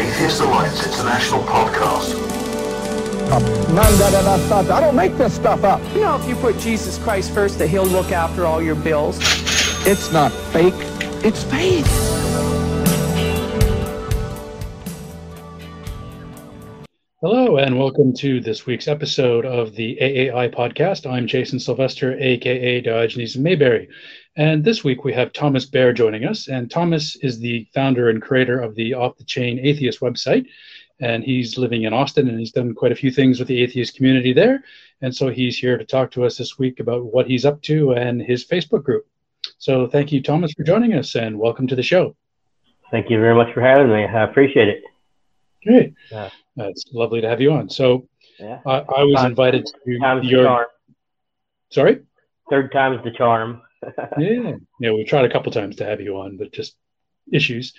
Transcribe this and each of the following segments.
Atheist Alliance International podcast. I don't make this stuff up. You know, if you put Jesus Christ first, that he'll look after all your bills. It's not fake, it's faith. Hello, and welcome to this week's episode of the AAI podcast. I'm Jason Sylvester, aka Diogenes Mayberry. And this week we have Thomas Bear joining us. And Thomas is the founder and creator of the Off the Chain Atheist website. And he's living in Austin and he's done quite a few things with the atheist community there. And so he's here to talk to us this week about what he's up to and his Facebook group. So thank you, Thomas, for joining us and welcome to the show. Thank you very much for having me. I appreciate it. Great. Yeah. It's lovely to have you on. So yeah. I, I was invited to your. Sorry? Third time's the charm. Yeah. Yeah, we've tried a couple times to have you on, but just issues.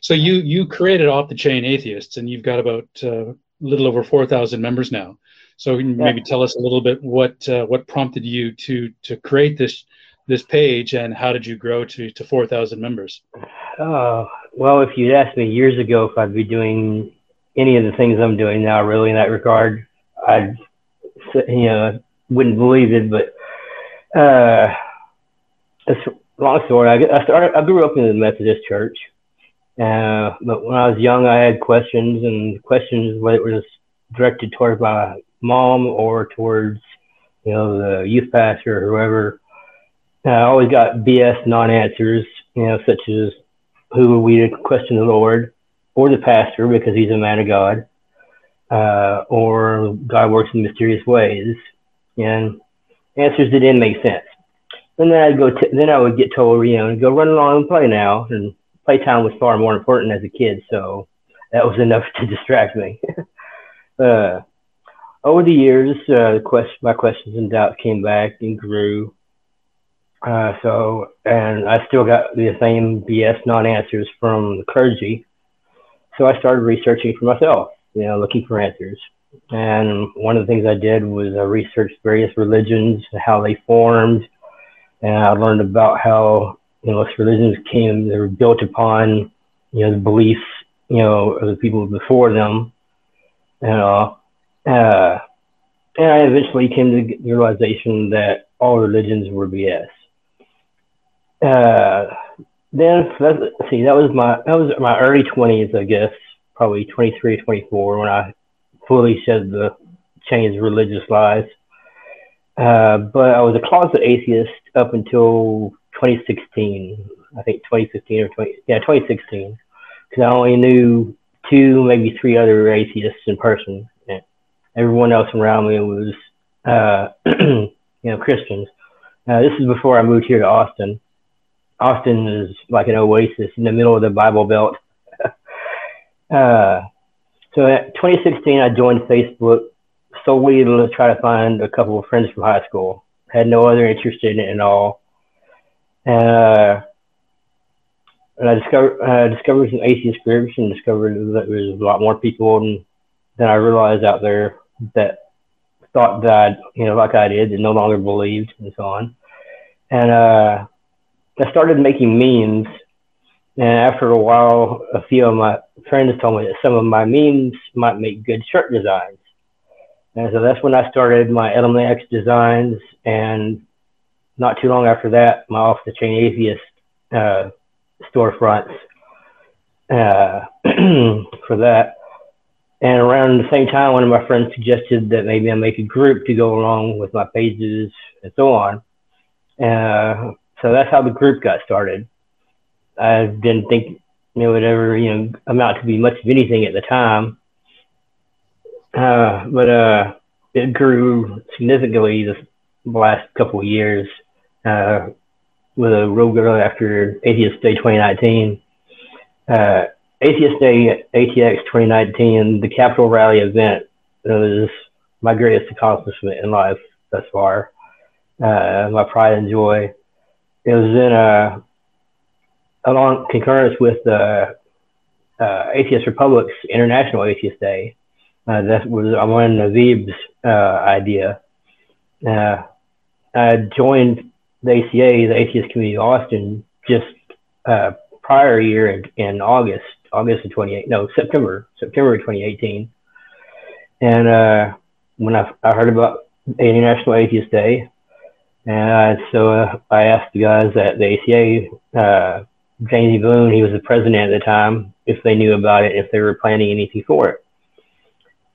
So you you created off the chain atheists, and you've got about uh, a little over four thousand members now. So yeah. maybe tell us a little bit what uh, what prompted you to to create this this page, and how did you grow to to four thousand members? Oh well, if you'd asked me years ago if I'd be doing any of the things I'm doing now, really in that regard, I you know wouldn't believe it, but. Uh, it's long story. I, I started. I grew up in the Methodist church, uh, but when I was young, I had questions, and questions whether it was directed towards my mom or towards you know the youth pastor or whoever. I always got BS non-answers, you know, such as who are we to question the Lord or the pastor because he's a man of God, uh, or God works in mysterious ways, and answers that didn't make sense. And then I'd go. T- then I would get told, you know, go run along and play now. And playtime was far more important as a kid, so that was enough to distract me. uh, over the years, uh, quest- my questions and doubts came back and grew. Uh, so, and I still got the same BS non-answers from the clergy. So I started researching for myself, you know, looking for answers. And one of the things I did was I researched various religions, how they formed, and I learned about how you know religions came they were built upon you know the beliefs you know of the people before them, and uh, uh, and I eventually came to the realization that all religions were BS. Uh, then see, that was my that was my early twenties, I guess, probably 23, 24, when I fully shed the chains of religious lies. Uh, but I was a closet atheist up until 2016. I think 2015 or 20, yeah, 2016. Because I only knew two, maybe three other atheists in person. And everyone else around me was, uh, you know, Christians. Uh, this is before I moved here to Austin. Austin is like an oasis in the middle of the Bible Belt. uh, so in 2016, I joined Facebook solely to try to find a couple of friends from high school. Had no other interest in it at all. And, uh, and I discovered uh, discovered some atheist groups and discovered that there was a lot more people than, than I realized out there that thought that you know like I did and no longer believed and so on. And uh, I started making memes. And after a while, a few of my friends told me that some of my memes might make good shirt designs. And so that's when I started my Element X designs. And not too long after that, my off the chain atheist uh, storefronts uh, for that. And around the same time, one of my friends suggested that maybe I make a group to go along with my pages and so on. Uh, so that's how the group got started. I didn't think it would ever, you know, amount to be much of anything at the time. Uh, but uh, it grew significantly this last couple of years uh, with a real good after Atheist Day 2019. Uh, Atheist Day ATX 2019, the Capitol Rally event, was my greatest accomplishment in life thus far. Uh, my pride and joy. It was in a along concurrence with the uh, Atheist Republic's International Atheist Day, uh, that was of Navabi's uh, idea. Uh, I joined the ACA, the Atheist Community of Austin, just uh, prior year in, in August, August of 28, no, September, September of 2018. And uh, when I, I heard about International Atheist Day, and so uh, I asked the guys at the ACA, James E. Boone, he was the president at the time, if they knew about it, if they were planning anything for it.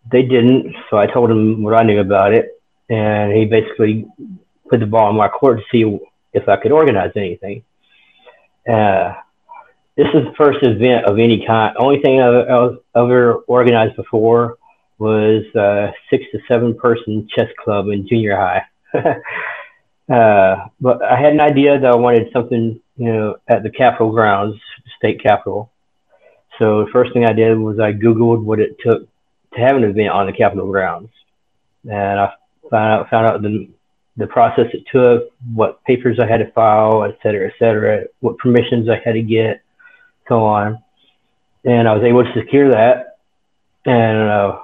They didn't, so I told him what I knew about it, and he basically put the ball in my court to see if I could organize anything. Uh, this is the first event of any kind. Only thing I've ever organized before was a six to seven person chess club in junior high. uh, but I had an idea that I wanted something, you know, at the Capitol grounds, state capitol. So the first thing I did was I Googled what it took to have an event on the Capitol grounds. And I found out, found out the, the process it took, what papers I had to file, et cetera, et cetera, what permissions I had to get, so on. And I was able to secure that. And uh,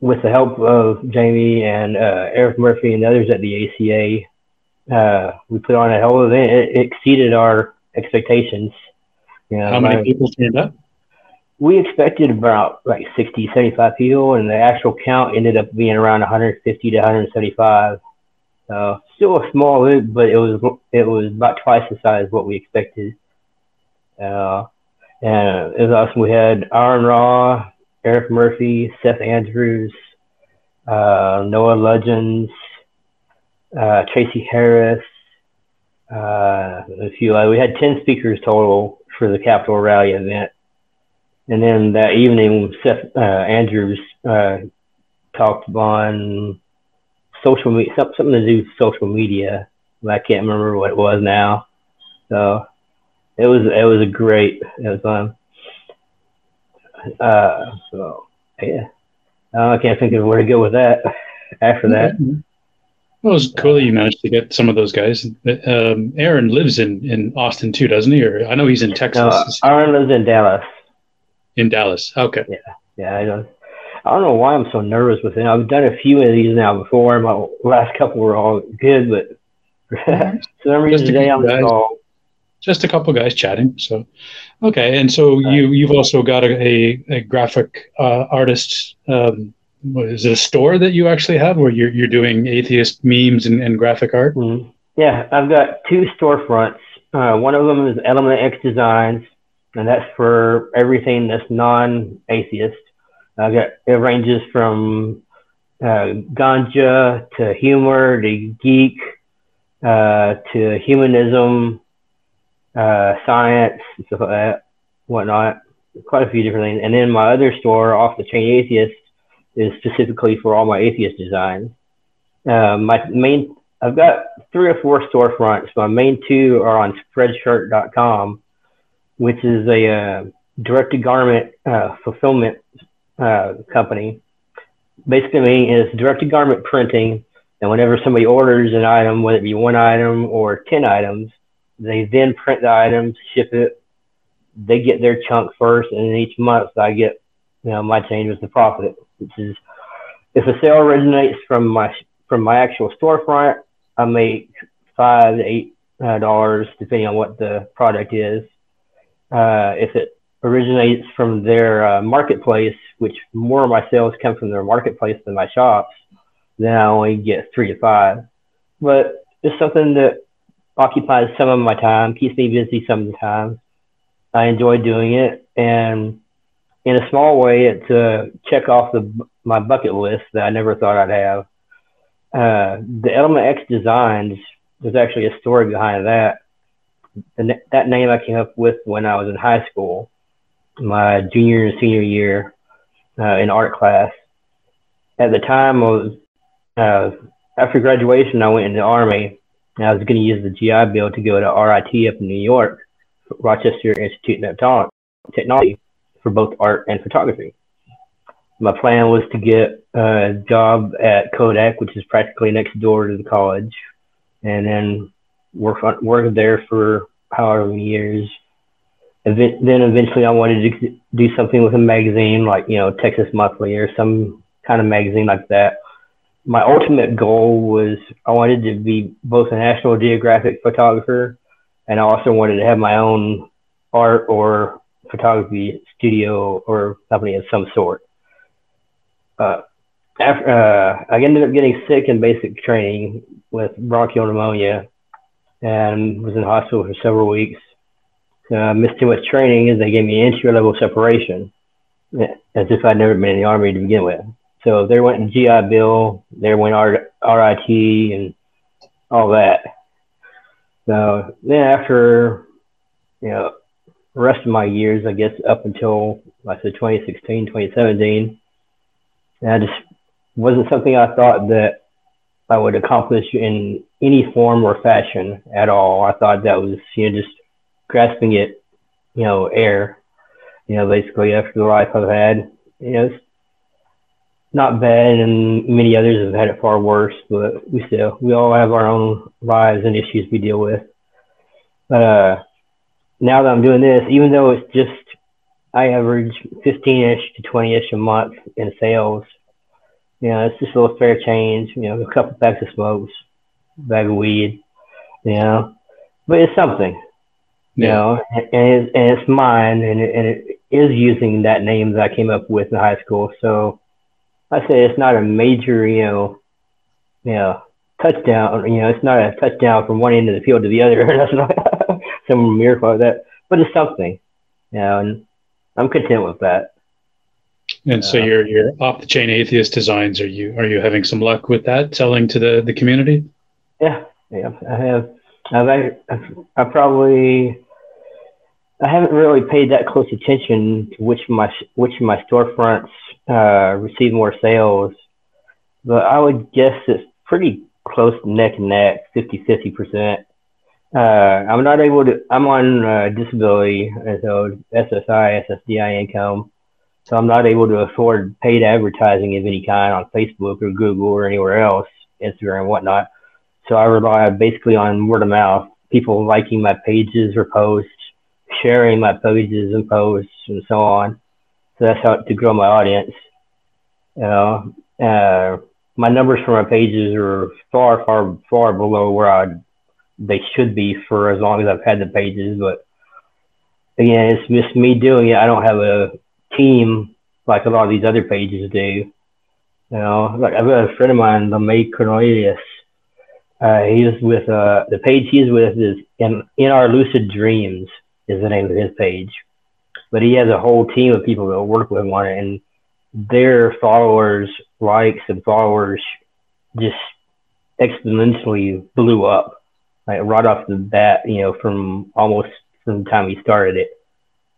with the help of Jamie and uh, Eric Murphy and others at the ACA, uh, we put on a hell of an event. It, exceeded our expectations. You know, How many my, people turned up? We expected about like 60, 75 people, and the actual count ended up being around 150 to 175. Uh, still a small event, but it was it was about twice the size what we expected. Uh, and it was awesome. We had Aaron Ra, Eric Murphy, Seth Andrews, uh, Noah Lugeons, uh, Tracie Harris, uh, a few. Uh, we had ten speakers total for the Capitol Rally event, and then that evening, Seth uh, Andrews uh, talked on social media, something to do with social media. I can't remember what it was now. So it was it was a great. It was fun. Uh, so yeah, I can't think of where to go with that. After that, well, it was cool that you managed to get some of those guys. Um, Aaron lives in in Austin too, doesn't he? Or I know he's in Texas. No, Aaron lives in Dallas. In Dallas, okay. Yeah, yeah. I don't. I don't know why I'm so nervous with it. I've done a few of these now before. My last couple were all good, but for some reason today I'm all just a couple guys chatting. So, okay, and so you you've also got a a, a graphic uh, artist. Um, what, is it a store that you actually have where you're you're doing atheist memes and, and graphic art? Mm-hmm. Yeah, I've got two storefronts. Uh, one of them is Element X Designs, and that's for everything that's non-atheist. Got it ranges from uh, ganja to humor to geek uh, to humanism uh, science, stuff like that, whatnot. Quite a few different things. And then my other store, Off the Chain Atheist, is specifically for all my atheist designs. Uh, my main, I've got three or four storefronts. My main two are on Spreadshirt.com, which is a uh, direct-to-garment uh, fulfillment uh, company. Basically, it's direct-to-garment printing, and whenever somebody orders an item, whether it be one item or ten items, they then print the items, ship it. They get their chunk first, and then each month I get, you know, my change with the profit, which is if a sale originates from my from my actual storefront, I make five to eight uh, dollars depending on what the product is. Uh, if it originates from their uh, marketplace, which more of my sales come from their marketplace than my shops, then I only get three to five. But it's something that occupies some of my time, keeps me busy some of the time. I enjoy doing it, and in a small way, it's to check off the my bucket list that I never thought I'd have. Uh, the Element X Designs, there's actually a story behind that. The, that name I came up with when I was in high school, my junior and senior year uh, in art class. At the time, was, uh, after graduation, I went in the army, and I was going to use the GI Bill to go to RIT up in New York, Rochester Institute of Technology, for both art and photography. My plan was to get a job at Kodak, which is practically next door to the college, and then work on, work there for however many years. And then eventually, I wanted to do something with a magazine like you know Texas Monthly or some kind of magazine like that my ultimate goal was I wanted to be both a National Geographic photographer and I also wanted to have my own art or photography studio or company of some sort. Uh, after, uh, I ended up getting sick in basic training with bronchial pneumonia and was in hospital for several weeks. Uh, missed too much training and they gave me entry level separation, as if I'd never been in the army to begin with. So there went GI Bill, there went RIT, and all that. So then after, you know, the rest of my years, I guess up until I said 2016, 2017, I just wasn't something I thought that I would accomplish in any form or fashion at all. I thought that was, you know, just grasping at, you know, air, you know, basically after the life I've had. You know, it's not bad, and many others have had it far worse, but we still, we all have our own lives and issues we deal with. But uh, now that I'm doing this, even though it's just, I average 15 ish to 20 ish a month in sales you know, it's just a little fair change. You know, a couple packs of smokes, bag of weed. You know, but it's something. You yeah. know, and it's, and it's mine, and it, and it is using that name that I came up with in high school. So I say it's not a major, you know, you know, touchdown. You know, it's not a touchdown from one end of the field to the other. That's not some miracle like that, but it's something. You know, and I'm content with that. And so your your off the chain atheist designs are you are you having some luck with that selling to the the community? Yeah, yeah, I have. I've I've, I probably I haven't really paid that close attention to which my which of my storefronts uh, receive more sales, but I would guess it's pretty close neck and neck, 50 50 percent. Uh, I'm not able to. I'm on uh, disability, and so SSI, SSDI income. So I'm not able to afford paid advertising of any kind on Facebook or Google or anywhere else, Instagram and whatnot. So I rely basically on word of mouth, people liking my pages or posts, sharing my pages and posts and so on. So that's how to grow my audience. Know, uh, my numbers for my pages are far, far, far below where I they should be for as long as I've had the pages. But again, it's just me doing it. I don't have a team like a lot of these other pages do. You know, like I've got a friend of mine, the May Cornelius. Uh, he's with uh, the page he's with is in in our lucid dreams is the name of his page, but he has a whole team of people that work with him on it, and their followers, likes, and followers just exponentially blew up, like right off the bat. You know, from almost from the time he started it,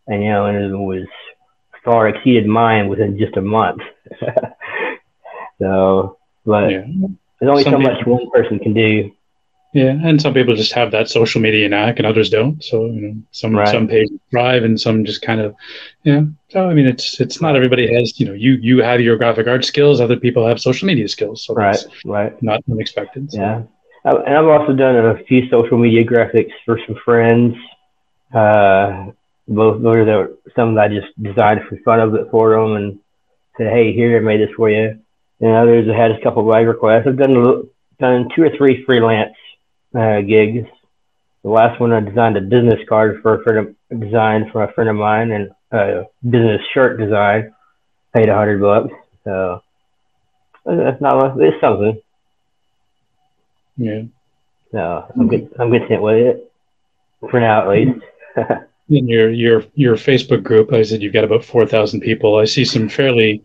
and you know, and it was far exceeded mine within just a month. so, but yeah. there's only some so much one person can do. Yeah, and some people just have that social media knack, and others don't. So you know, some right. some pages thrive, and some just kind of, yeah. So I mean, it's it's not everybody has. You know, you you have your graphic art skills. Other people have social media skills. So right, right. Not unexpected. So. Yeah, and I've also done a few social media graphics for some friends. Uh, both those are some that I just designed for fun of it for them and said, hey, here, I made this for you. And others that had a couple of wag requests. I've done little, done two or three freelance uh, gigs. The last one I designed a business card for a friend of, design for a friend of mine and a business shirt design. Paid a hundred bucks. So that's not much but it's something. Yeah. So I'm good. I'm content with it for now, at least. in your your your Facebook group, I said you've got about four thousand people. I see some fairly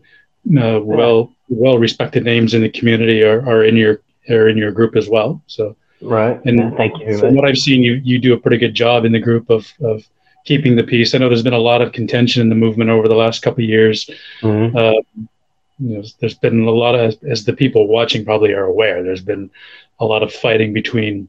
uh, well well respected names in the community are, are in your are in your group as well. So right, and yeah, thank you. From what I've seen, you you do a pretty good job in the group of of keeping the peace. I know there's been a lot of contention in the movement over the last couple of years. Mm-hmm. Uh, you know, there's been a lot of, as the people watching probably are aware, there's been a lot of fighting between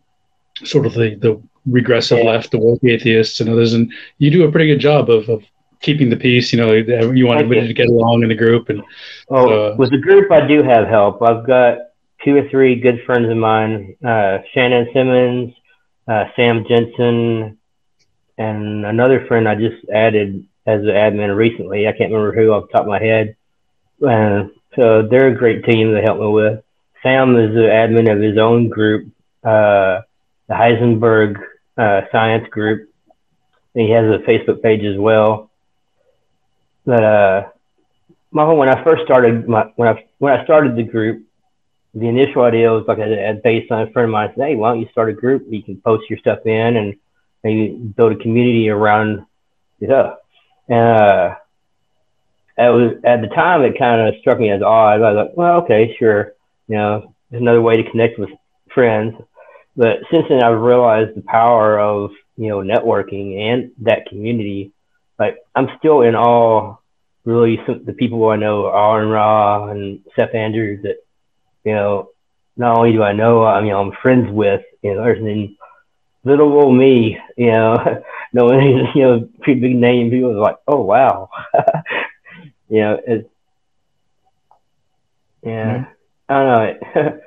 sort of the the regressive yeah. left, the woke atheists, and others. And you do a pretty good job of, of keeping the peace. You know, you want everybody to get along in the group. And oh, uh, with the group, I do have help. I've got two or three good friends of mine: uh, Shannon Simmons, uh, Sam Jensen, and another friend I just added as an admin recently. I can't remember who off the top of my head. Uh, so they're a great team to help me with. Sam is the admin of his own group, uh, the Heisenberg uh, science group. And he has a Facebook page as well. But uh, my when I first started my when I when I started the group, the initial idea was like a based on a friend of mine said, "Hey, why don't you start a group? You can post your stuff in and maybe build a community around stuff." And uh, it was at the time it kind of struck me as odd. I was like, "Well, okay, sure, you know, there's another way to connect with friends." But since then, I've realized the power of you know networking and that community. Like I'm still in awe, really, some, the people I know, Aaron Ra and Seth Andrews, that you know, not only do I know, I mean, I'm friends with, you know, and little old me, you know, knowing, you know, pretty big name people was like, oh, wow. you know, it's, yeah, mm-hmm. I don't know.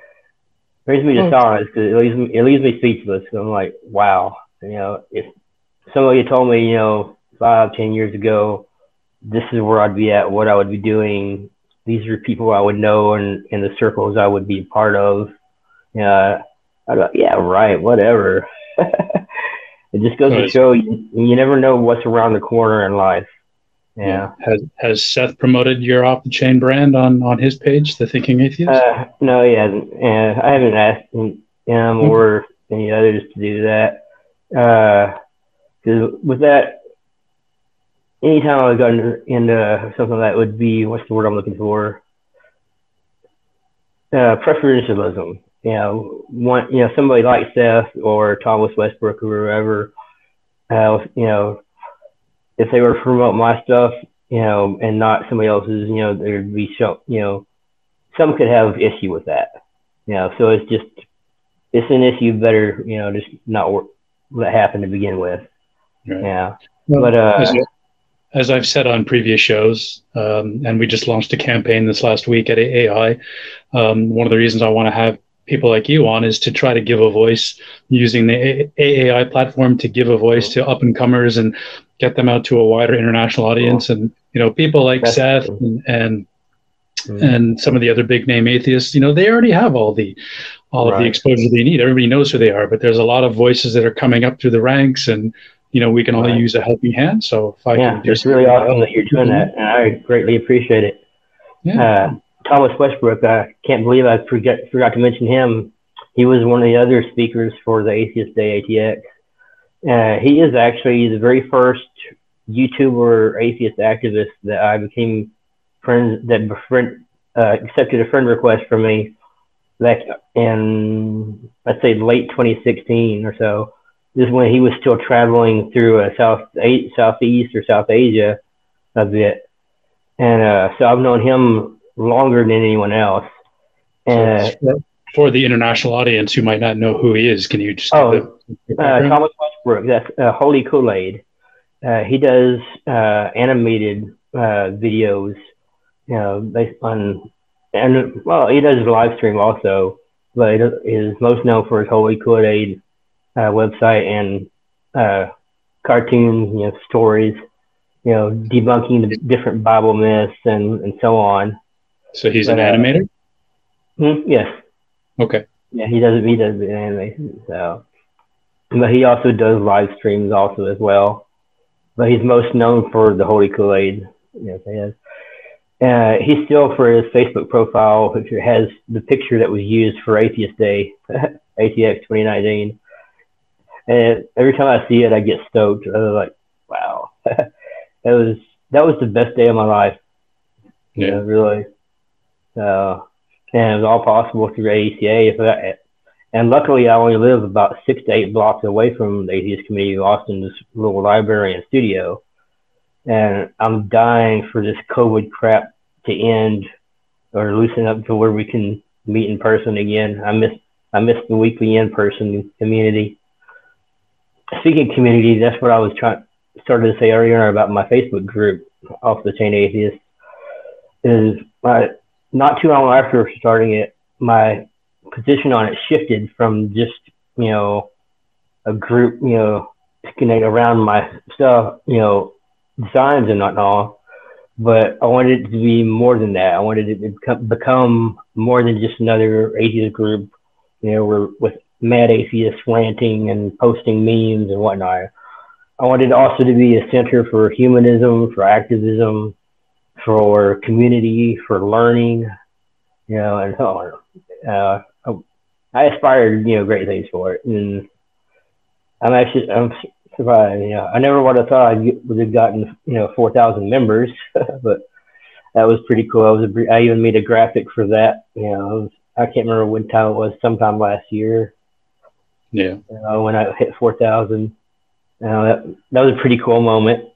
Brings me to mm-hmm. silence because it leaves me, it leaves me speechless. I'm like, wow. You know, if somebody told me, you know, five, ten years ago, this is where I'd be at, what I would be doing, these are people I would know and in the circles I would be part of. Yeah, I'd like, yeah, right, whatever. it just goes to show you, you never know what's around the corner in life. Yeah. Has Has Seth promoted your off the chain brand on on his page, The Thinking Atheist? Uh, no, he hasn't. Yeah, I haven't asked him, him or any others to do that. Because uh, with that, anytime I've got into something that would be what's the word I'm looking for? Uh, preferentialism. You know, one, you know, somebody like Seth or Thomas Westbrook or whoever, uh, you know, if they were to promote my stuff, you know, and not somebody else's, you know, there'd be some, you know, some could have issue with that. You know, so it's just, it's an issue better, you know, just not work, let happen to begin with. Right. Yeah. Well, but, uh, as I've said on previous shows, um, and we just launched a campaign this last week at AAI. Um, one of the reasons I want to have people like you on is to try to give a voice using the AAI platform to give a voice to up and comers and get them out to a wider international audience. And you know, people like That's Seth and and, mm-hmm. and some of the other big name atheists, you know, they already have all the all right. of the exposure they need. Everybody knows who they are, but there's a lot of voices that are coming up through the ranks and you know, we can only right. use a helping hand. So if I yeah, can just it's really awesome that you're doing that, and I greatly appreciate it. Yeah. Uh, Thomas Westbrook, I can't believe I forget, forgot to mention him. He was one of the other speakers for the Atheist Day ATX. Uh, he is actually the very first YouTuber atheist activist that I became friends that befriend, uh, accepted a friend request from me back in let's say late 2016 or so. This is when he was still traveling through uh, South Southeast or South Asia a bit, and uh, so I've known him longer than anyone else. And for the international audience who might not know who he is, can you just oh uh, Thomas Westbrook? That's uh, Holy Kool Aid. Uh, he does uh, animated uh, videos, you know, based on and well, he does live stream also, but he is most known for his Holy Kool Aid uh, website and uh, cartoons, you know, stories, you know, debunking the different Bible myths and, and so on. So he's but, an animator. Hmm, yes. Okay. Yeah, he does. He does the animation. So, but he also does live streams also as well. But he's most known for the Holy Kool Aid. Yes, he is. Uh, he's still for his Facebook profile picture has the picture that was used for Atheist Day, ATX 2019. And every time I see it, I get stoked. I was like, wow, that was that was the best day of my life. Yeah, you know, really. So, and it's all possible through I, and luckily, I only live about six to eight blocks away from the atheist community of Austin's little library and studio. And I'm dying for this COVID crap to end or loosen up to where we can meet in person again. I miss I miss the weekly in person community speaking community, that's what I was trying started to say earlier about my Facebook group, off the chain atheist. Is my not too long after starting it, my position on it shifted from just you know a group, you know, connect around my stuff, you know, designs and whatnot. But I wanted it to be more than that. I wanted it to become, become more than just another atheist group, you know, where with mad atheists ranting and posting memes and whatnot. I wanted also to be a center for humanism, for activism, for community, for learning, you know, and so on. Uh, I aspire to, you know, great things for it. And I'm actually, I'm surprised, you know, I never would have thought I would have gotten, you know, 4,000 members, but that was pretty cool. I was, a, I even made a graphic for that, you know, was, I can't remember when time it was, sometime last year. Yeah. You know, when I hit 4,000, you know, that, that was a pretty cool moment.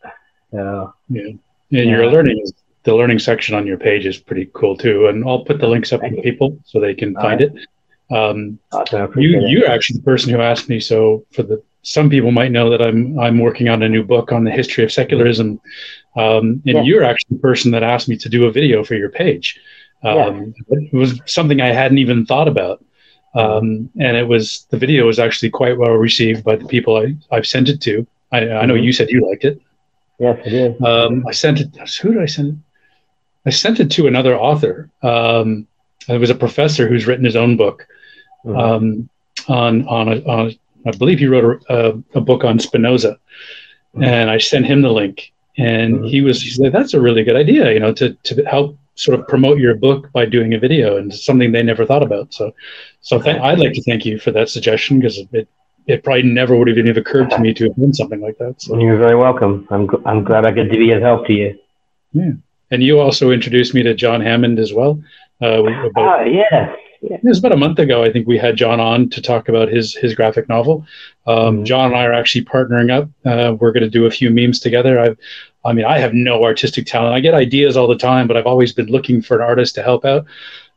Uh, yeah. And yeah. your learning, the learning section on your page is pretty cool too. And I'll put the links up for people so they can All find right. it. Um, awesome. you it. you're actually the person who asked me. So for the some people might know that I'm I'm working on a new book on the history of secularism, um, and yeah. you're actually the person that asked me to do a video for your page. Um, yeah. It was something I hadn't even thought about, um, and it was the video was actually quite well received by the people I I've sent it to. I, I know mm-hmm. you said you liked it. Yes, I did. Um, I sent it. Who did I send it? I sent it to another author. Um, it was a professor who's written his own book mm-hmm. um, on, on, a, on a, I believe he wrote a, a, a book on Spinoza, mm-hmm. and I sent him the link, and mm-hmm. he was he said that's a really good idea, you know, to to help sort of promote your book by doing a video, and something they never thought about. So, so th- I'd like to thank you for that suggestion because it it probably never would have even occurred to me to have done something like that. So you're very welcome. I'm I'm glad I could be of help to you. Yeah, and you also introduced me to John Hammond as well. Uh, about, uh, yeah, yeah. It was about a month ago. I think we had John on to talk about his his graphic novel. Um, mm-hmm. John and I are actually partnering up. Uh, we're going to do a few memes together. I've, I mean, I have no artistic talent. I get ideas all the time, but I've always been looking for an artist to help out.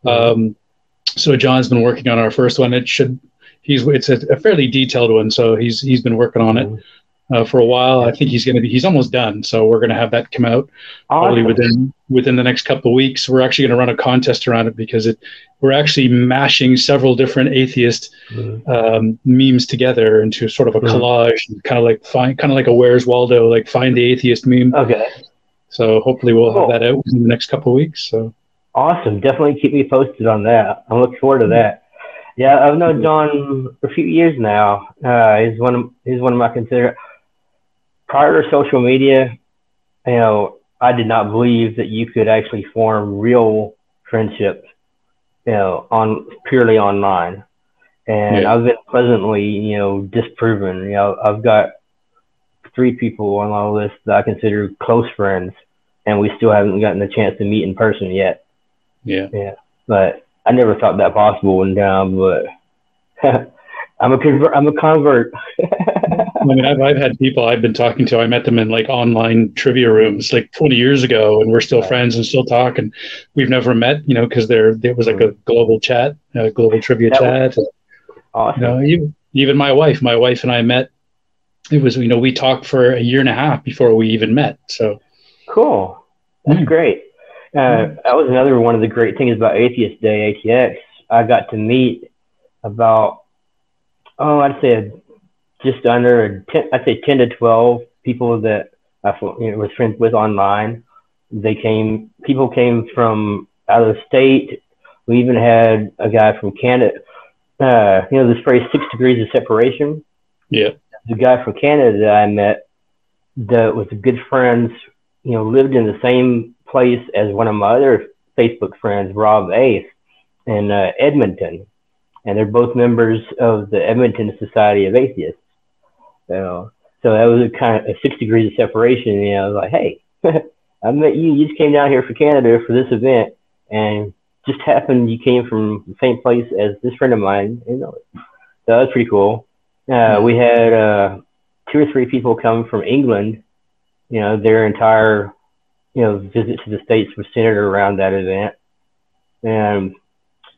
Mm-hmm. Um, so John's been working on our first one. It should he's it's a, a fairly detailed one, so he's he's been working on it. Mm-hmm uh, for a while. I think he's going to be he's almost done, so we're going to have that come out awesome. probably within within the next couple of weeks. We're actually going to run a contest around it because it we're actually mashing several different atheist mm-hmm. um, memes together into sort of a mm-hmm. collage, kind of like find kind of like a Where's Waldo, like find the atheist meme. Okay. So hopefully we'll cool. have that out in the next couple of weeks. So awesome! Definitely keep me posted on that. I'm looking forward to that. Yeah, I've known John for a few years now. Uh, he's one of he's one of my consider prior to social media, you know, I did not believe that you could actually form real friendships, you know, on purely online. And yeah. I've been pleasantly, you know, disproven. You know, I've got three people on my list that I consider close friends, and we still haven't gotten the chance to meet in person yet. Yeah. Yeah. But I never thought that possible one time, but I'm a convert. I'm a convert. I mean, I've, I've had people I've been talking to. I met them in like online trivia rooms like 20 years ago, and we're still friends and still talk. And we've never met, you know, because there there was like a global chat, a global trivia that chat. Was awesome. You know, even, even my wife, my wife and I met. It was, you know, we talked for a year and a half before we even met. So cool. That's mm. great. Uh, mm. That was another one of the great things about Atheist Day, ATX. I got to meet about oh, I'd say just under 10, I'd say 10 to 12 people that I you know, was friends with online. They came, people came from out of the state. We even had a guy from Canada. Uh, you know, this phrase six degrees of separation. Yeah. The guy from Canada that I met that was good friends, you know, lived in the same place as one of my other Facebook friends, Rob Ace, in uh, Edmonton and they're both members of the Edmonton Society of Atheists. You know, so that was a kind of a six degrees of separation. You know, I was like, hey, I met you. You just came down here for Canada for this event, and just happened you came from the same place as this friend of mine. You know, so that was pretty cool. Uh, we had uh, two or three people come from England. You know, their entire you know visit to the states was centered around that event, and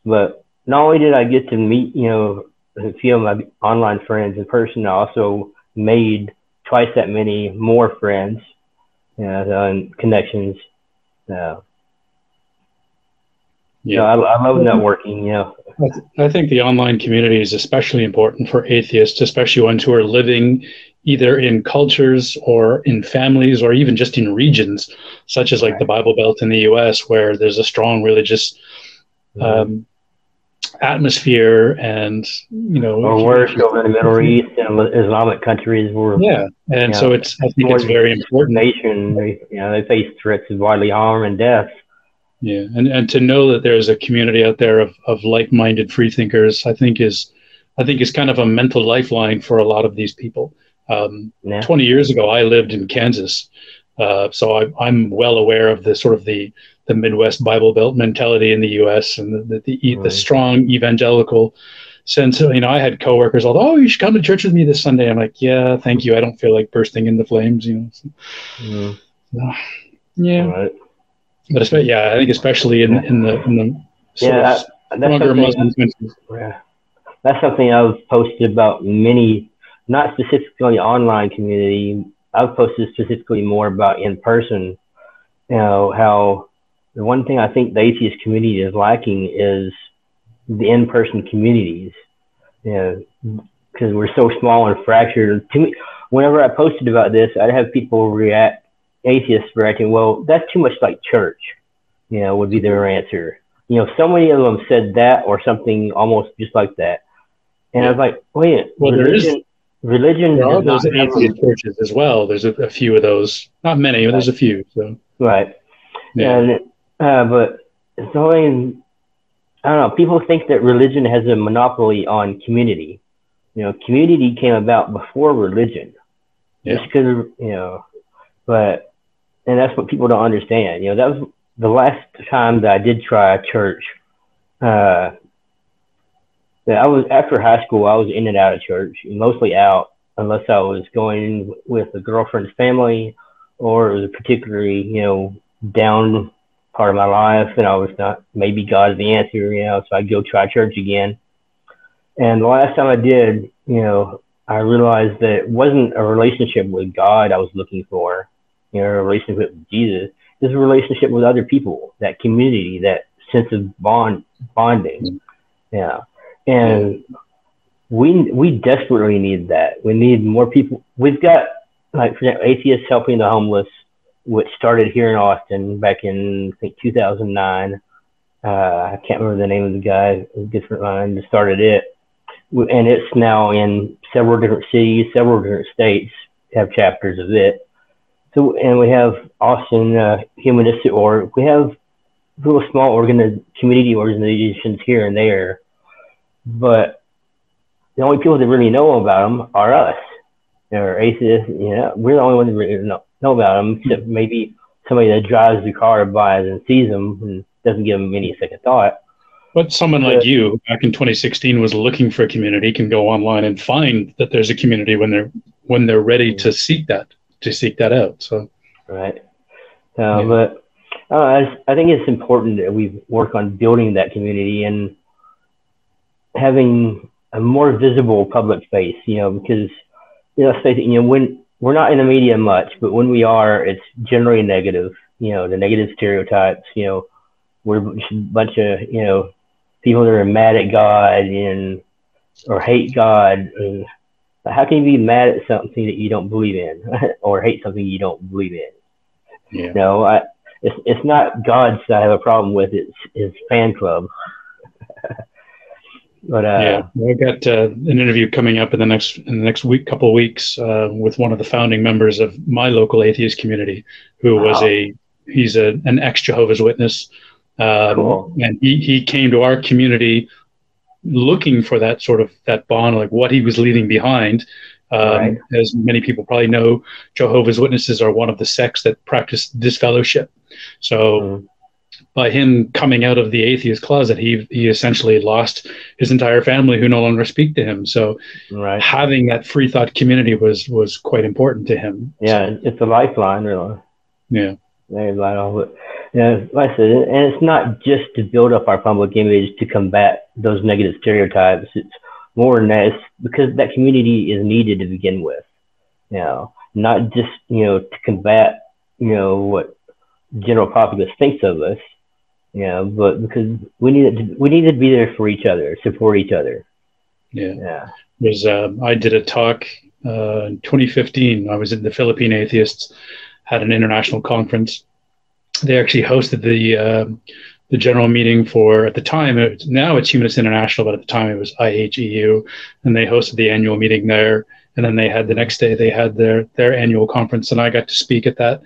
but not only did I get to meet, you know, a few of my online friends in person, I also made twice that many more friends you know, and connections. Uh, yeah, I, I love networking. You know, I, th- I think the online community is especially important for atheists, especially ones who are living either in cultures or in families or even just in regions, such as like the Bible Belt in the U.S., where there's a strong religious mm-hmm. um, atmosphere and you know or worse over in the Middle East and Islamic countries where yeah and so it's I think it's very important. nation they, you know they face threats of bodily harm and death. Yeah and and to know that there's a community out there of, of like-minded free thinkers I think is I think is kind of a mental lifeline for a lot of these people. Um, yeah. 20 years ago I lived in Kansas uh, so I, I'm well aware of the sort of the the Midwest Bible Belt mentality in the U.S. and the the, the, right. the strong evangelical sense. You know, I had coworkers all, oh, you should come to church with me this Sunday. I'm like, yeah, thank you. I don't feel like bursting into flames. You know. So, mm. so, yeah. Right. But especially, yeah, I think especially in in the in the yeah, that, stronger Muslim countries. Yeah. That's something I've posted about many, not specifically online community. I've posted specifically more about in person. You know how the one thing I think the atheist community is lacking is the in-person communities. You know, because we're so small and fractured. To me, whenever I posted about this, I'd have people react, atheists reacting, "Well, that's too much like church." You know, would be their answer. You know, so many of them said that or something almost just like that, and yeah. I was like, "Wait, well, religion, religion." There are those atheist churches as well. There's a, a, few of those, not many, but there's a few. So right, yeah. And uh, but it's only, I don't know, people think that religion has a monopoly on community. You know, community came about before religion. Yeah. Just because, you know, but, and that's what people don't understand. You know, that was the last time that I did try a church. Uh, that I was after high school. I was in and out of church, mostly out, unless I was going with a girlfriend's family, or it was a particularly you know down part of my life, and I was not maybe God's the answer, you know. So I go try church again. And the last time I did, you know, I realized that it wasn't a relationship with God I was looking for, you know, a relationship with Jesus. It's a relationship with other people, that community, that sense of bond bonding. Yeah. And we we desperately need that. We need more people. We've got like for example, atheists helping the homeless, which started here in Austin back in I think 2009. Uh, I can't remember the name of the guy, different line that started it, and it's now in several different cities, several different states have chapters of it. So, and we have Austin uh, Humanistic Org. We have little small organi- community organizations here and there, but the only people that really know about them are us. They're atheists. You know, we're the only ones that really know know about them, except maybe somebody that drives the car by and sees them and doesn't give them any second thought. But someone like you back in 2016 was looking for a community can go online and find that there's a community when they're when they're ready to seek that to seek that out. So right, uh, yeah. but uh, I, I think it's important that we work on building that community and having a more visible public face. You know, because you know, you know when we're not in the media much, but when we are, it's generally negative. You know, the negative stereotypes. You know, we're a bunch of you know people that are mad at God and or hate God. And how can you be mad at something that you don't believe in, or hate something you don't believe in? Yeah. No, I. It's it's not God's that I have a problem with. It's his fan club. But uh, yeah, I got uh, an interview coming up in the next in the next week, couple of weeks, uh, with one of the founding members of my local atheist community, who wow. was a he's a an ex Jehovah's Witness, um, cool. and he he came to our community looking for that sort of that bond, like what he was leaving behind. Um, right. As many people probably know, Jehovah's Witnesses are one of the sects that practice disfellowship. So mm by him coming out of the atheist closet, he he essentially lost his entire family who no longer speak to him. So right. having that free thought community was was quite important to him. Yeah, so, it's a lifeline, really. Yeah. Very vital. Yeah, like I said, and it's not just to build up our public image to combat those negative stereotypes. It's more than that. It's because that community is needed to begin with. You know, not just you know to combat you know what general populace thinks of us, yeah, but because we need to, we needed to be there for each other, support each other. Yeah. Yeah. There's uh, I did a talk uh, in 2015. I was in the Philippine Atheists, had an international conference. They actually hosted the uh, the general meeting for at the time it, now it's Humanist International, but at the time it was IHEU, and they hosted the annual meeting there. And then they had the next day they had their their annual conference, and I got to speak at that.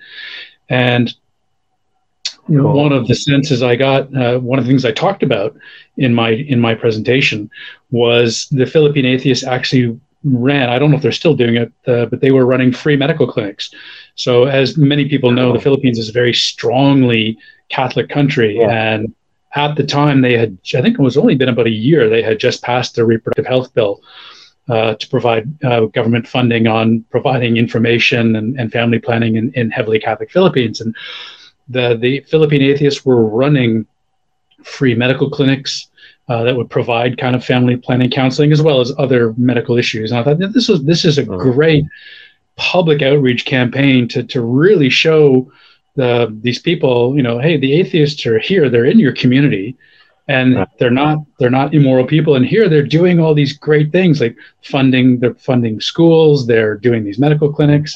And Cool. One of the senses I got, uh, one of the things I talked about in my in my presentation was the Philippine atheists actually ran. I don't know if they're still doing it, uh, but they were running free medical clinics. So, as many people know, the Philippines is a very strongly Catholic country, yeah. and at the time they had, I think it was only been about a year, they had just passed the reproductive health bill. Uh, to provide uh, government funding on providing information and, and family planning in, in heavily Catholic Philippines. And the, the Philippine atheists were running free medical clinics uh, that would provide kind of family planning counseling as well as other medical issues. And I thought this was this is a great public outreach campaign to to really show the these people, you know, hey, the atheists are here, they're in your community, and they're not they're not immoral people. And here they're doing all these great things like funding they're funding schools, they're doing these medical clinics.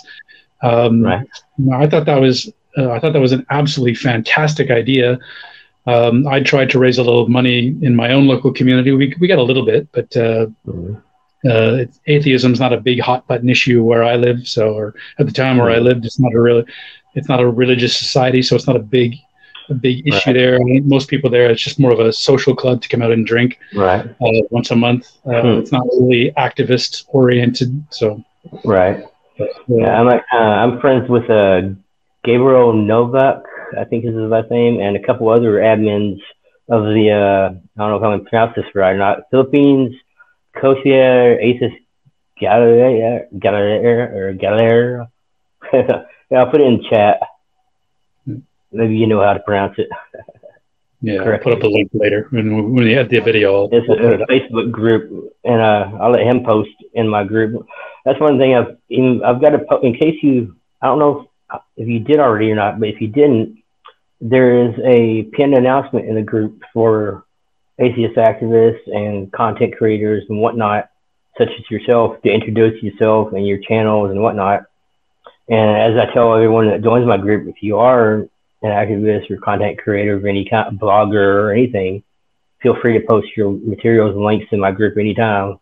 Um, right. I thought that was uh, I thought that was an absolutely fantastic idea. Um, I tried to raise a little money in my own local community. We, we got a little bit, but uh, mm-hmm. uh, atheism is not a big hot button issue where I live. So, or at the time where I lived, it's not a really, it's not a religious society, so it's not a big, a big issue right. there. I mean, most people there, it's just more of a social club to come out and drink right. uh, once a month. Uh, hmm. It's not really activist oriented. So, right. But, yeah, I'm like, uh, I'm friends with uh, Gabriel Novak, I think is his last name, and a couple other admins of the, uh, I don't know if I'm going to pronounce this right or not, Philippines, Kosier, Aces Galer, Galer, or Galer. yeah, I'll put it in chat. Maybe you know how to pronounce it. Yeah, I'll put up a link later when when you have the video. It's a, a Facebook group, and uh, I'll let him post in my group. That's one thing I've I've got to po- in case you I don't know if you did already or not, but if you didn't, there is a pinned announcement in the group for atheist activists and content creators and whatnot, such as yourself, to introduce yourself and your channels and whatnot. And as I tell everyone that joins my group, if you are an activist or content creator of any kind of blogger or anything, feel free to post your materials and links in my group anytime.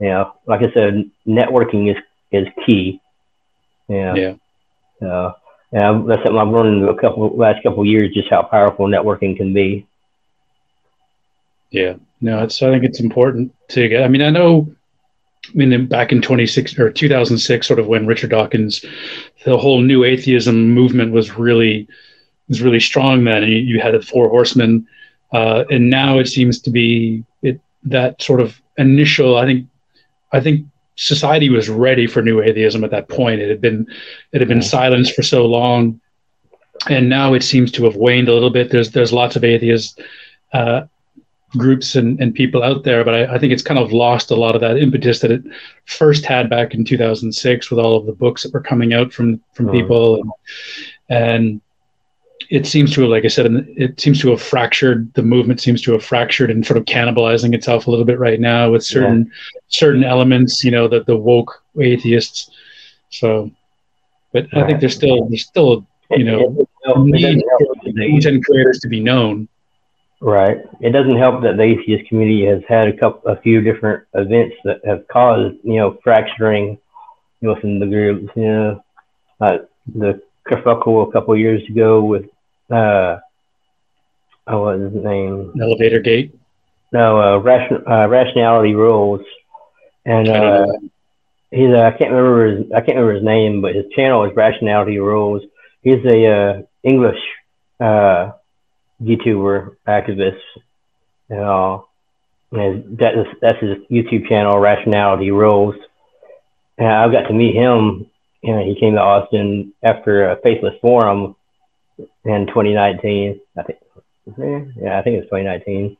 You know, like I said, networking is is key. Yeah. Uh, and that's something I've learned in the couple last couple years, just how powerful networking can be. Yeah, no, it's. I think it's important to get. I mean, I know. I mean, back in 26 or 2006, sort of when Richard Dawkins, the whole new atheism movement was really was really strong then, and you, you had the Four Horsemen, uh, and now it seems to be it that sort of initial. I think, I think society was ready for new atheism at that point. It had been it had been silenced for so long, and now it seems to have waned a little bit. There's there's lots of atheist uh, groups and, and people out there, but I, I, think it's kind of lost a lot of that impetus that it first had back in 2006 with all of the books that were coming out from from uh-huh. people and, and it seems to have, like I said, it seems to have fractured. The movement seems to have fractured and sort of cannibalizing itself a little bit right now with certain yeah. certain elements. You know, the the woke atheists. So, but. I think there's still there's still you know need content creators to be known. Right. It doesn't help that the atheist community has had a couple, a few different events that have caused you know fracturing within the groups. You know, uh, the kerfuffle a couple of years ago with uh, oh, what was his name? Elevator Gate. No, uh, ration, uh, rationality rules, and uh, he's uh, I can't remember his I can't remember his name, but his channel is Rationality Rules. He's a uh, English uh, YouTuber activist, and all. And that is, that's his YouTube channel, Rationality Rules. And I got to meet him. You know, he came to Austin after a Faithless Forum in 2019. I think, yeah, I think it was 2019.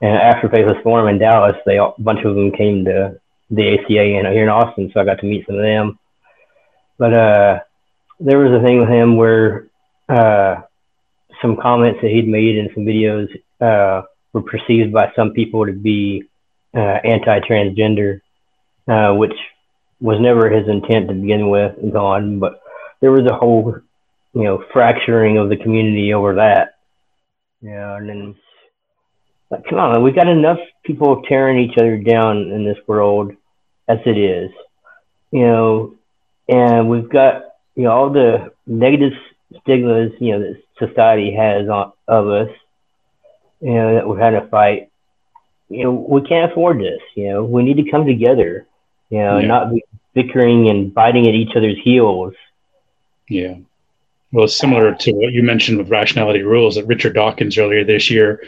And after Faithless Forum in Dallas, they a bunch of them came to the ACA and here in Austin, so I got to meet some of them. But uh, there was a thing with him where uh, some comments that he'd made in some videos uh, were perceived by some people to be uh, anti-transgender, uh, which was never his intent to begin with and so on. But there was a whole you know, fracturing of the community over that. Yeah, and then like, come on, we got enough people tearing each other down in this world as it is, you know, and we've got you know all the negative stigmas you know that society has on of us, you know that we're having to fight. You know, we can't afford this. You know, we need to come together. You know, Yeah. not be bickering and biting at each other's heels. Yeah. Well, similar to what you mentioned with rationality rules that Richard Dawkins earlier this year.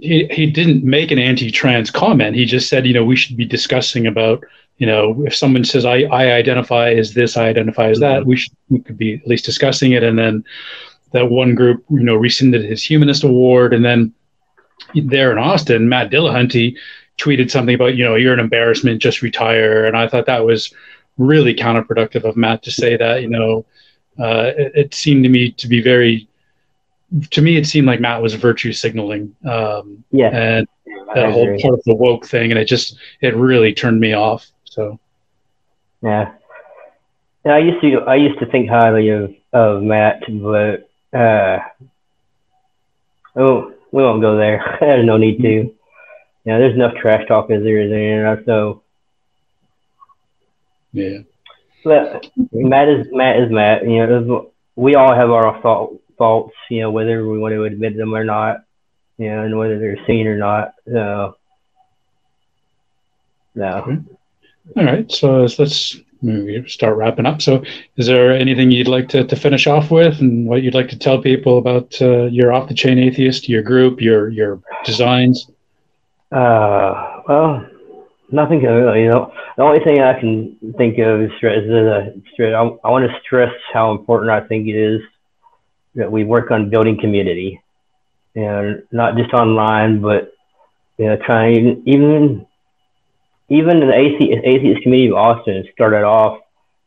He, he didn't make an anti-trans comment. He just said, you know, we should be discussing about, you know, if someone says I, I identify as this, I identify as that, we should we could be at least discussing it. And then that one group, you know, rescinded his humanist award. And then there in Austin, Matt Dillahunty tweeted something about, you know, you're an embarrassment, just retire. And I thought that was really counterproductive of Matt to say that, you know, uh, it, it seemed to me to be very, to me, it seemed like Matt was virtue signaling, um, Yeah, and I that whole agree. part of the woke thing, and it just it really turned me off. So Yeah. Yeah, I used to I used to think highly of, of Matt, but uh oh we won't go there. There's no need to. Yeah, there's enough trash talk as there is there. So yeah, but Matt is Matt is Matt. You know, we all have our fault, faults. You know, whether we want to admit them or not. You know, and whether they're seen or not. So no. all right. So let's- start wrapping up. So, is there anything you'd like to, to finish off with, and what you'd like to tell people about uh, your off the chain atheist, your group, your your designs? Uh, well, nothing. can- You know, the only thing I can think of is stress. I, I want to stress how important I think it is that we work on building community, and not just online, but you know, trying even even the atheist, atheist community of Austin started off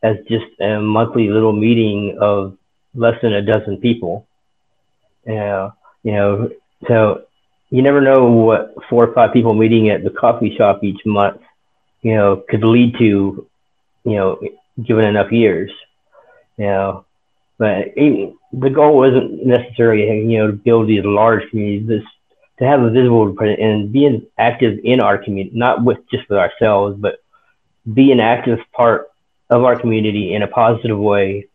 as just a monthly little meeting of less than a dozen people. Yeah, you know, so you never know what four or five people meeting at the coffee shop each month, you know, could lead to, you know, given enough years, you know. But it, the goal wasn't necessarily, you know, to build these large communities. This to have a visible presence and being active in our community, not with just with ourselves, but be an active part of our community in a positive way.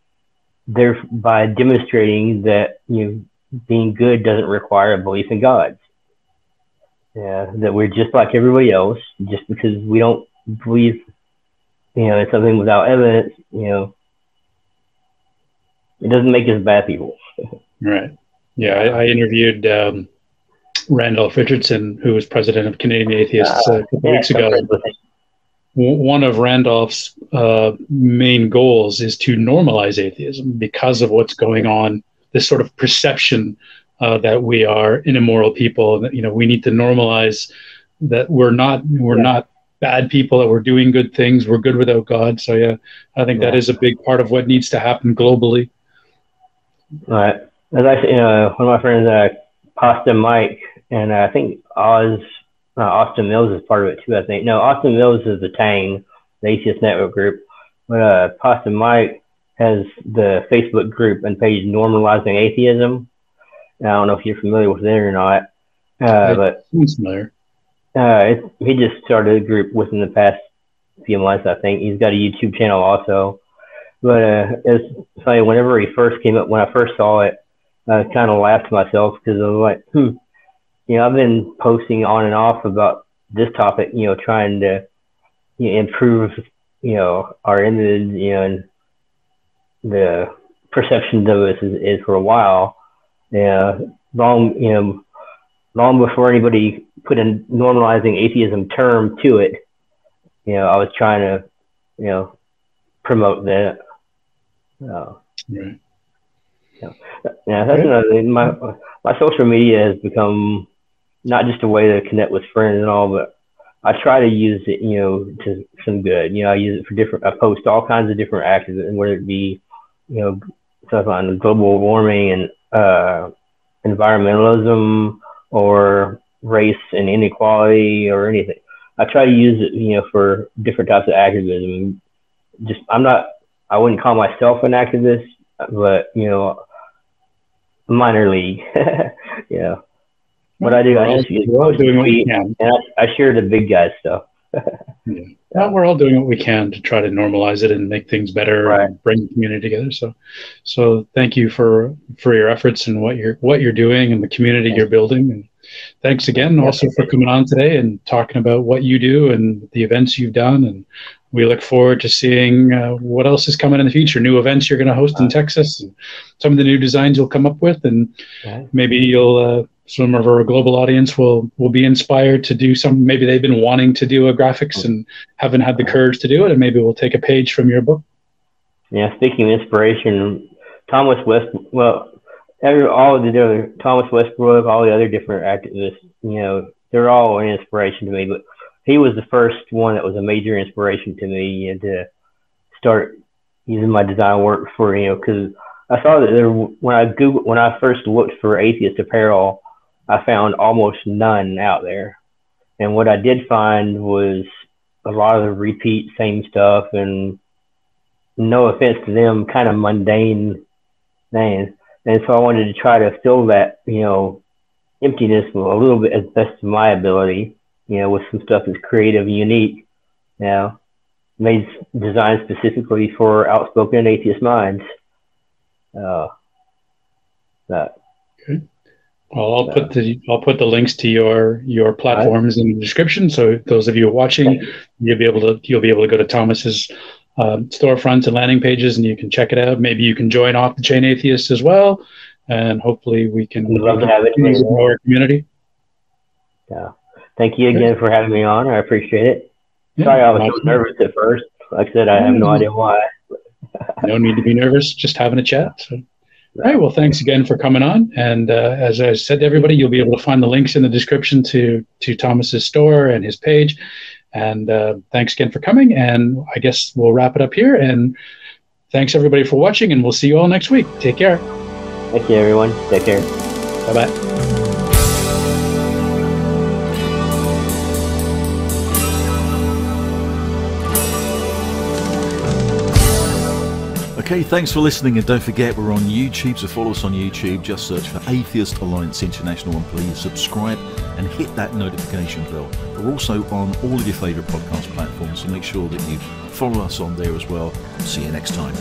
Thereby demonstrating that you know, being good doesn't require a belief in God. Yeah, that we're just like everybody else, just because we don't believe, you know, in something without evidence, you know, it doesn't make us bad people. Right. Yeah, I, I interviewed um, Randolph Richardson, who was president of Canadian Atheists uh, a couple Yeah, weeks ago. friends with him. W- One of Randolph's uh, main goals is to normalize atheism because of what's going on. This sort of perception uh, that we are an immoral people, that you know we need to normalize that we're not we're Yeah. not bad people, that we're doing good things, we're good without God. So yeah, I think that Yeah. is a big part of what needs to happen globally. Right. As I, you know, one of my friends, uh, Pasta Mike, and uh, I think Oz, uh, Austin Mills is part of it too. I think no, Austin Mills is the Tang, the Atheist Network group, but uh, Pasta Mike has the Facebook group and page Normalizing Atheism. I don't know if you're familiar with it or not, uh, but Sounds familiar. uh, he just started a group within the past few months, I think. He's got a YouTube channel also. But uh, it's funny, whenever he first came up, when I first saw it, I kind of laughed to myself because I was like, hmm, you know, I've been posting on and off about this topic, you know, trying to you know, improve, you know, our image, you know, and the perceptions of us is, is for a while. Yeah, long, you know, long before anybody put a normalizing atheism term to it, you know, I was trying to, you know, promote that. Uh, Right. yeah, yeah that's Okay. another thing. My my social media has become not just a way to connect with friends and all, but I try to use it, you know, to some good. You know, I use it for different. I post all kinds of different activities, and whether it be, you know, stuff on global warming and uh, environmentalism or race and inequality or anything. I try to use it, you know, for different types of activism. Just I'm not. I wouldn't call myself an activist, but you know, minor league. yeah. What I do, I just use we're doing what we can. and I, I share the big guy stuff. Well, we're all doing what we can to try to normalize it and make things better Right. and bring the community together. So, so thank you for for your efforts and what you're what you're doing and the community Yeah. you're building. And thanks again Yeah. also for coming on today and talking about what you do and the events you've done. And we look forward to seeing uh, what else is coming in the future, new events you're going to host in Texas, and some of the new designs you'll come up with, and maybe you'll. Uh, some of our global audience will will be inspired to do some. Maybe they've been wanting to do a graphics and haven't had the courage to do it, and maybe we'll take a page from your book. Yeah, speaking of inspiration, Thomas West, well, every, all of the other, Thomas Westbrook, all the other different activists, you know, they're all an inspiration to me, but he was the first one that was a major inspiration to me to start using my design work for, you know, because I saw that there, when I Googled, when I first looked for atheist apparel, I found almost none out there. And what I did find was a lot of the repeat same stuff and no offense to them, kind of mundane things. And so I wanted to try to fill that, you know, emptiness a little bit as best of my ability, you know, with some stuff that's creative and unique. You know, made designed specifically for outspoken atheist minds. Uh, that Well, I'll put the I'll put the links to your your platforms in the description. So those of you watching, you'll be able to you'll be able to go to Thomas's um, storefronts and landing pages, and you can check it out. Maybe you can join off the chain atheists as well, and hopefully we can love to have it. continue grow our community. yeah. Thank you again for having me on. I appreciate it. Yeah, Sorry, I was so awesome. nervous at first. Like I said, I have no Mm. idea why. no need to be nervous, just having a chat. So, all right. Well, thanks again for coming on. And uh, as I said to everybody, you'll be able to find the links in the description to to Thomas's store and his page. And uh, thanks again for coming. And I guess we'll wrap it up here. And thanks everybody for watching. And we'll see you all next week. Take care. Thank you, everyone. Take care. Bye bye. Okay, thanks for listening, and don't forget we're on YouTube, so follow us on YouTube. Just search for Atheist Alliance International and please subscribe and hit that notification bell. We're also on all of your favourite podcast platforms, so make sure that you follow us on there as well. See you next time.